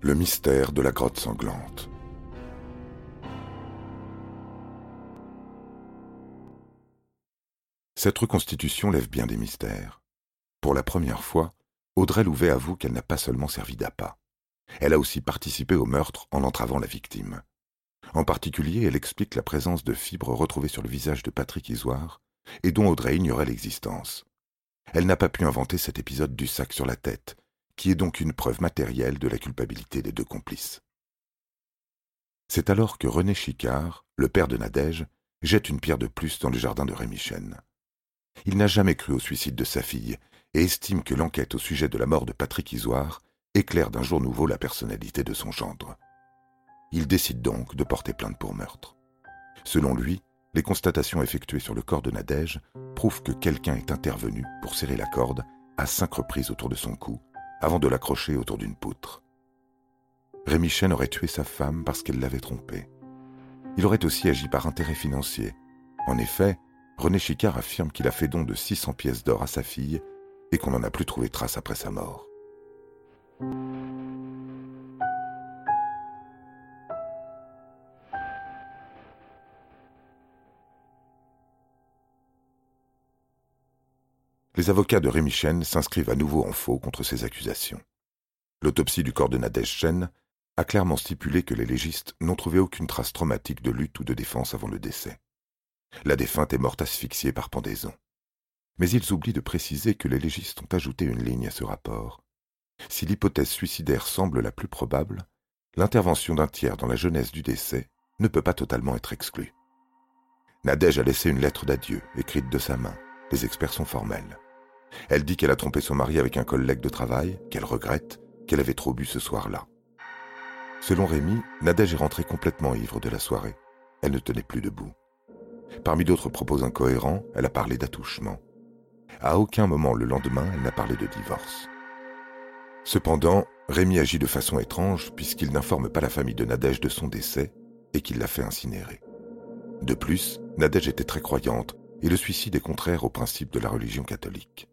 Le mystère de la grotte sanglante. Cette reconstitution lève bien des mystères. Pour la première fois, Audrey Louvet avoue qu'elle n'a pas seulement servi d'appât. Elle a aussi participé au meurtre en entravant la victime. En particulier, elle explique la présence de fibres retrouvées sur le visage de Patrick Isoire et dont Audrey ignorait l'existence. Elle n'a pas pu inventer cet épisode du sac sur la tête, qui est donc une preuve matérielle de la culpabilité des deux complices. C'est alors que René Chicard, le père de Nadège, jette une pierre de plus dans le jardin de Rémichenne. Il n'a jamais cru au suicide de sa fille et estime que l'enquête au sujet de la mort de Patrick Isoire éclaire d'un jour nouveau la personnalité de son gendre. Il décide donc de porter plainte pour meurtre. Selon lui, les constatations effectuées sur le corps de Nadège prouvent que quelqu'un est intervenu pour serrer la corde à cinq reprises autour de son cou avant de l'accrocher autour d'une poutre. Rémi Chen aurait tué sa femme parce qu'elle l'avait trompé. Il aurait aussi agi par intérêt financier. En effet, René Chicard affirme qu'il a fait don de 600 pièces d'or à sa fille et qu'on n'en a plus trouvé trace après sa mort. Les avocats de Rémi Chen s'inscrivent à nouveau en faux contre ces accusations. L'autopsie du corps de Nadège Chen a clairement stipulé que les légistes n'ont trouvé aucune trace traumatique de lutte ou de défense avant le décès. La défunte est morte asphyxiée par pendaison. Mais ils oublient de préciser que les légistes ont ajouté une ligne à ce rapport. Si l'hypothèse suicidaire semble la plus probable, l'intervention d'un tiers dans la jeunesse du décès ne peut pas totalement être exclue. Nadège a laissé une lettre d'adieu, écrite de sa main. Les experts sont formels. Elle dit qu'elle a trompé son mari avec un collègue de travail, qu'elle regrette, qu'elle avait trop bu ce soir-là. Selon Rémi, Nadège est rentrée complètement ivre de la soirée. Elle ne tenait plus debout. Parmi d'autres propos incohérents, elle a parlé d'attouchement. À aucun moment le lendemain, elle n'a parlé de divorce. Cependant, Rémi agit de façon étrange puisqu'il n'informe pas la famille de Nadège de son décès et qu'il l'a fait incinérer. De plus, Nadège était très croyante et le suicide est contraire aux principes de la religion catholique.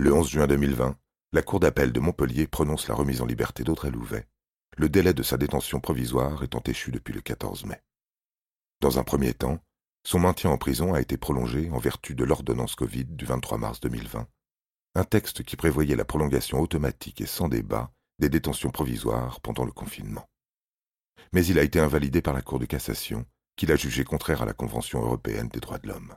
Le 11 juin 2020, la Cour d'appel de Montpellier prononce la remise en liberté d'Audrey Louvet, le délai de sa détention provisoire étant échu depuis le 14 mai. Dans un premier temps, son maintien en prison a été prolongé en vertu de l'ordonnance Covid du 23 mars 2020, un texte qui prévoyait la prolongation automatique et sans débat des détentions provisoires pendant le confinement. Mais il a été invalidé par la Cour de cassation, qui l'a jugé contraire à la Convention européenne des droits de l'homme.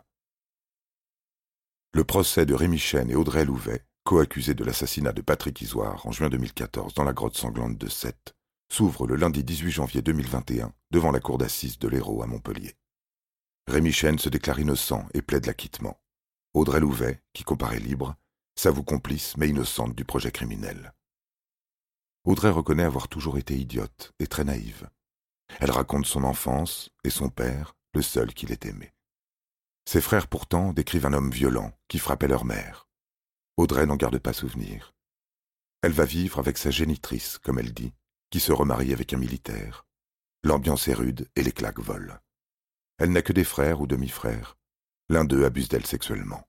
Le procès de Rémi Chen et Audrey Louvet, co-accusés de l'assassinat de Patrick Isoire en juin 2014 dans la grotte sanglante de Sète, s'ouvre le lundi 18 janvier 2021 devant la cour d'assises de l'Hérault à Montpellier. Rémi Chen se déclare innocent et plaide l'acquittement. Audrey Louvet, qui comparaît libre, s'avoue complice mais innocente du projet criminel. Audrey reconnaît avoir toujours été idiote et très naïve. Elle raconte son enfance et son père, le seul qu'il ait aimé. Ses frères pourtant décrivent un homme violent qui frappait leur mère. Audrey n'en garde pas souvenir. Elle va vivre avec sa génitrice, comme elle dit, qui se remarie avec un militaire. L'ambiance est rude et les claques volent. Elle n'a que des frères ou demi-frères. L'un d'eux abuse d'elle sexuellement.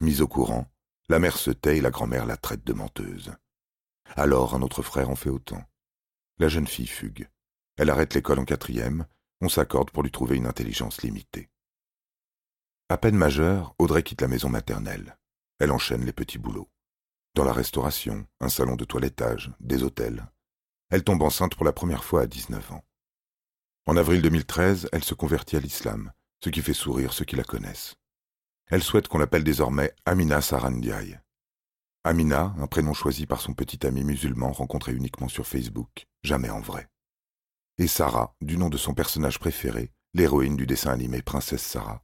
Mise au courant, la mère se tait et la grand-mère la traite de menteuse. Alors un autre frère en fait autant. La jeune fille fugue. Elle arrête l'école en quatrième, on s'accorde pour lui trouver une intelligence limitée. À peine majeure, Audrey quitte la maison maternelle. Elle enchaîne les petits boulots. Dans la restauration, un salon de toilettage, des hôtels. Elle tombe enceinte pour la première fois à 19 ans. En avril 2013, elle se convertit à l'islam, ce qui fait sourire ceux qui la connaissent. Elle souhaite qu'on l'appelle désormais Amina Sarandiaï. Amina, un prénom choisi par son petit ami musulman rencontré uniquement sur Facebook, jamais en vrai. Et Sarah, du nom de son personnage préféré, l'héroïne du dessin animé Princesse Sarah,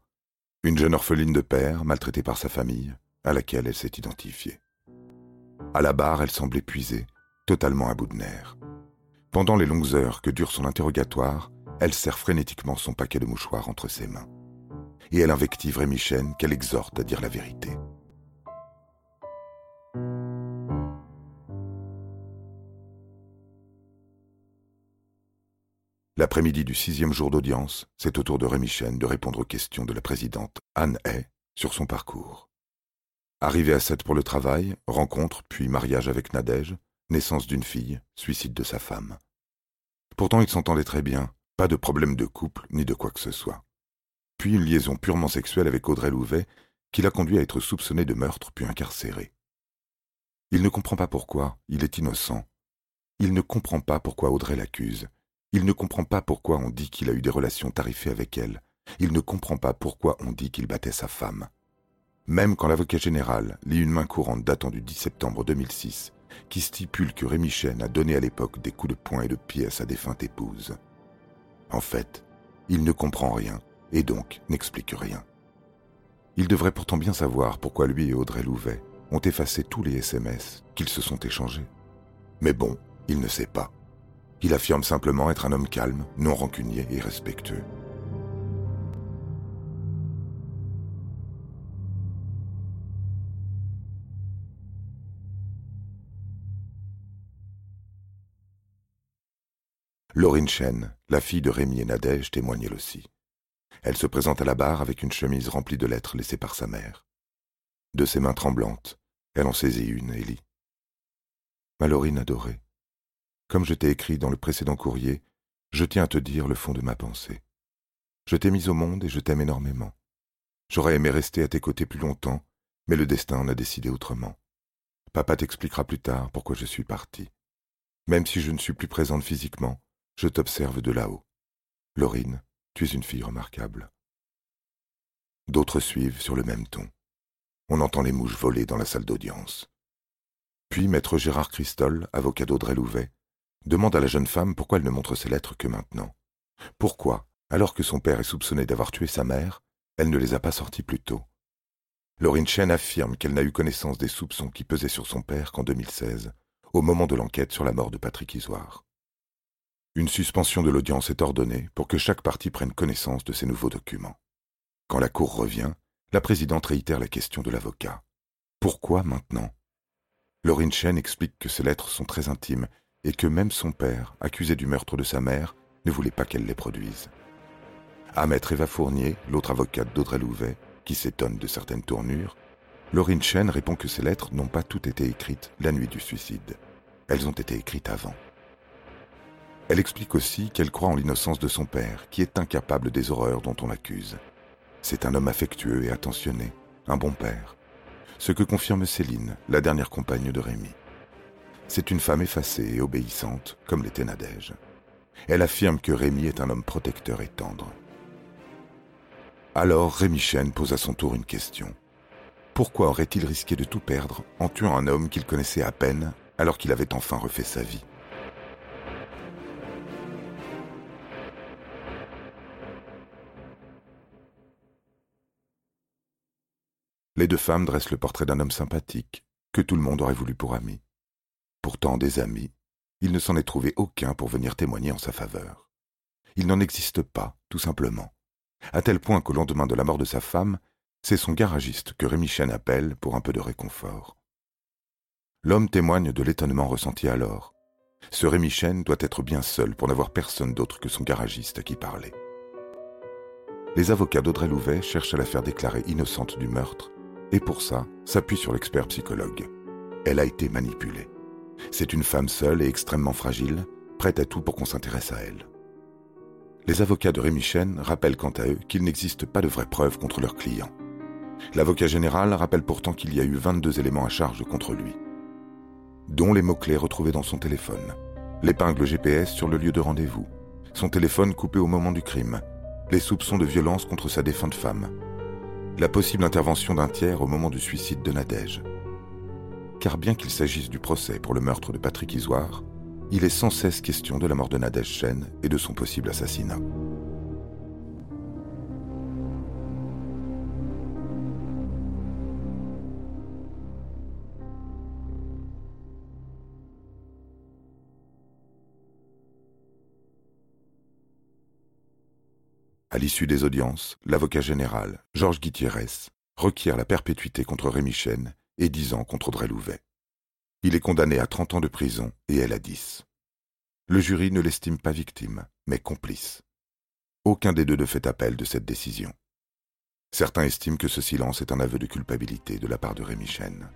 une jeune orpheline de père, maltraitée par sa famille, à laquelle elle s'est identifiée. À la barre, elle semble épuisée, totalement à bout de nerfs. Pendant les longues heures que dure son interrogatoire, elle serre frénétiquement son paquet de mouchoirs entre ses mains. Et elle invective Rémi Chen qu'elle exhorte à dire la vérité. L'après-midi du sixième jour d'audience, c'est au tour de Rémi Chen de répondre aux questions de la présidente Anne Hay sur son parcours. Arrivé à 7 pour le travail, rencontre, puis mariage avec Nadège, naissance d'une fille, suicide de sa femme. Pourtant ils s'entendaient très bien, pas de problème de couple ni de quoi que ce soit. Puis une liaison purement sexuelle avec Audrey Louvet qui l'a conduit à être soupçonné de meurtre puis incarcéré. Il ne comprend pas pourquoi, il est innocent. Il ne comprend pas pourquoi Audrey l'accuse. Il ne comprend pas pourquoi on dit qu'il a eu des relations tarifées avec elle. Il ne comprend pas pourquoi on dit qu'il battait sa femme. Même quand l'avocat général lit une main courante datant du 10 septembre 2006, qui stipule que Rémi Chen a donné à l'époque des coups de poing et de pied à sa défunte épouse. En fait, il ne comprend rien et donc n'explique rien. Il devrait pourtant bien savoir pourquoi lui et Audrey Louvet ont effacé tous les SMS qu'ils se sont échangés. Mais bon, il ne sait pas. Il affirme simplement être un homme calme, non rancunier et respectueux. Laurine Chen, la fille de Rémi et Nadège, témoigne elle aussi. Elle se présente à la barre avec une chemise remplie de lettres laissées par sa mère. De ses mains tremblantes, elle en saisit une et lit. Ma Laurine adorée, comme je t'ai écrit dans le précédent courrier, je tiens à te dire le fond de ma pensée. Je t'ai mise au monde et je t'aime énormément. J'aurais aimé rester à tes côtés plus longtemps, mais le destin en a décidé autrement. Papa t'expliquera plus tard pourquoi je suis parti. Même si je ne suis plus présente physiquement, je t'observe de là-haut. Laurine, tu es une fille remarquable. D'autres suivent sur le même ton. On entend les mouches voler dans la salle d'audience. Puis maître Gérard Christol, avocat d'Audrey Louvet, demande à la jeune femme pourquoi elle ne montre ses lettres que maintenant. Pourquoi, alors que son père est soupçonné d'avoir tué sa mère, elle ne les a pas sorties plus tôt? Laurine Chen affirme qu'elle n'a eu connaissance des soupçons qui pesaient sur son père qu'en 2016, au moment de l'enquête sur la mort de Patrick Isoire. Une suspension de l'audience est ordonnée pour que chaque partie prenne connaissance de ces nouveaux documents. Quand la Cour revient, la présidente réitère la question de l'avocat. Pourquoi maintenant? Laurine Chen explique que ces lettres sont très intimes et que même son père, accusé du meurtre de sa mère, ne voulait pas qu'elle les produise. À Maître Eva Fournier, l'autre avocate d'Audrey Louvet, qui s'étonne de certaines tournures, Laurine Chen répond que ces lettres n'ont pas toutes été écrites la nuit du suicide. Elles ont été écrites avant. Elle explique aussi qu'elle croit en l'innocence de son père, qui est incapable des horreurs dont on l'accuse. C'est un homme affectueux et attentionné, un bon père. Ce que confirme Céline, la dernière compagne de Rémi. C'est une femme effacée et obéissante, comme l'était Nadège. Elle affirme que Rémi est un homme protecteur et tendre. Alors Rémi Chen pose à son tour une question. Pourquoi aurait-il risqué de tout perdre en tuant un homme qu'il connaissait à peine alors qu'il avait enfin refait sa vie? Les deux femmes dressent le portrait d'un homme sympathique, que tout le monde aurait voulu pour ami. Pourtant, des amis, il ne s'en est trouvé aucun pour venir témoigner en sa faveur. Il n'en existe pas, tout simplement. À tel point qu'au lendemain de la mort de sa femme, c'est son garagiste que Rémi Chen appelle pour un peu de réconfort. L'homme témoigne de l'étonnement ressenti alors. Ce Rémi Chen doit être bien seul pour n'avoir personne d'autre que son garagiste à qui parler. Les avocats d'Audrey Louvet cherchent à la faire déclarer innocente du meurtre et pour ça s'appuie sur l'expert psychologue. Elle a été manipulée. C'est une femme seule et extrêmement fragile, prête à tout pour qu'on s'intéresse à elle. Les avocats de Rémi Chen rappellent quant à eux qu'il n'existe pas de vraies preuves contre leur client. L'avocat général rappelle pourtant qu'il y a eu 22 éléments à charge contre lui, dont les mots-clés retrouvés dans son téléphone, l'épingle GPS sur le lieu de rendez-vous, son téléphone coupé au moment du crime, les soupçons de violence contre sa défunte femme, la possible intervention d'un tiers au moment du suicide de Nadège. Car bien qu'il s'agisse du procès pour le meurtre de Patrick Isoire, il est sans cesse question de la mort de Nadège Chen et de son possible assassinat. À l'issue des audiences, l'avocat général, Georges Guitierrez, requiert la perpétuité contre Rémi Chen et 10 ans contre Audrey Louvet. Il est condamné à 30 ans de prison et elle à 10. Le jury ne l'estime pas victime, mais complices. Aucun des deux ne fait appel de cette décision. Certains estiment que ce silence est un aveu de culpabilité de la part de Rémi Chen.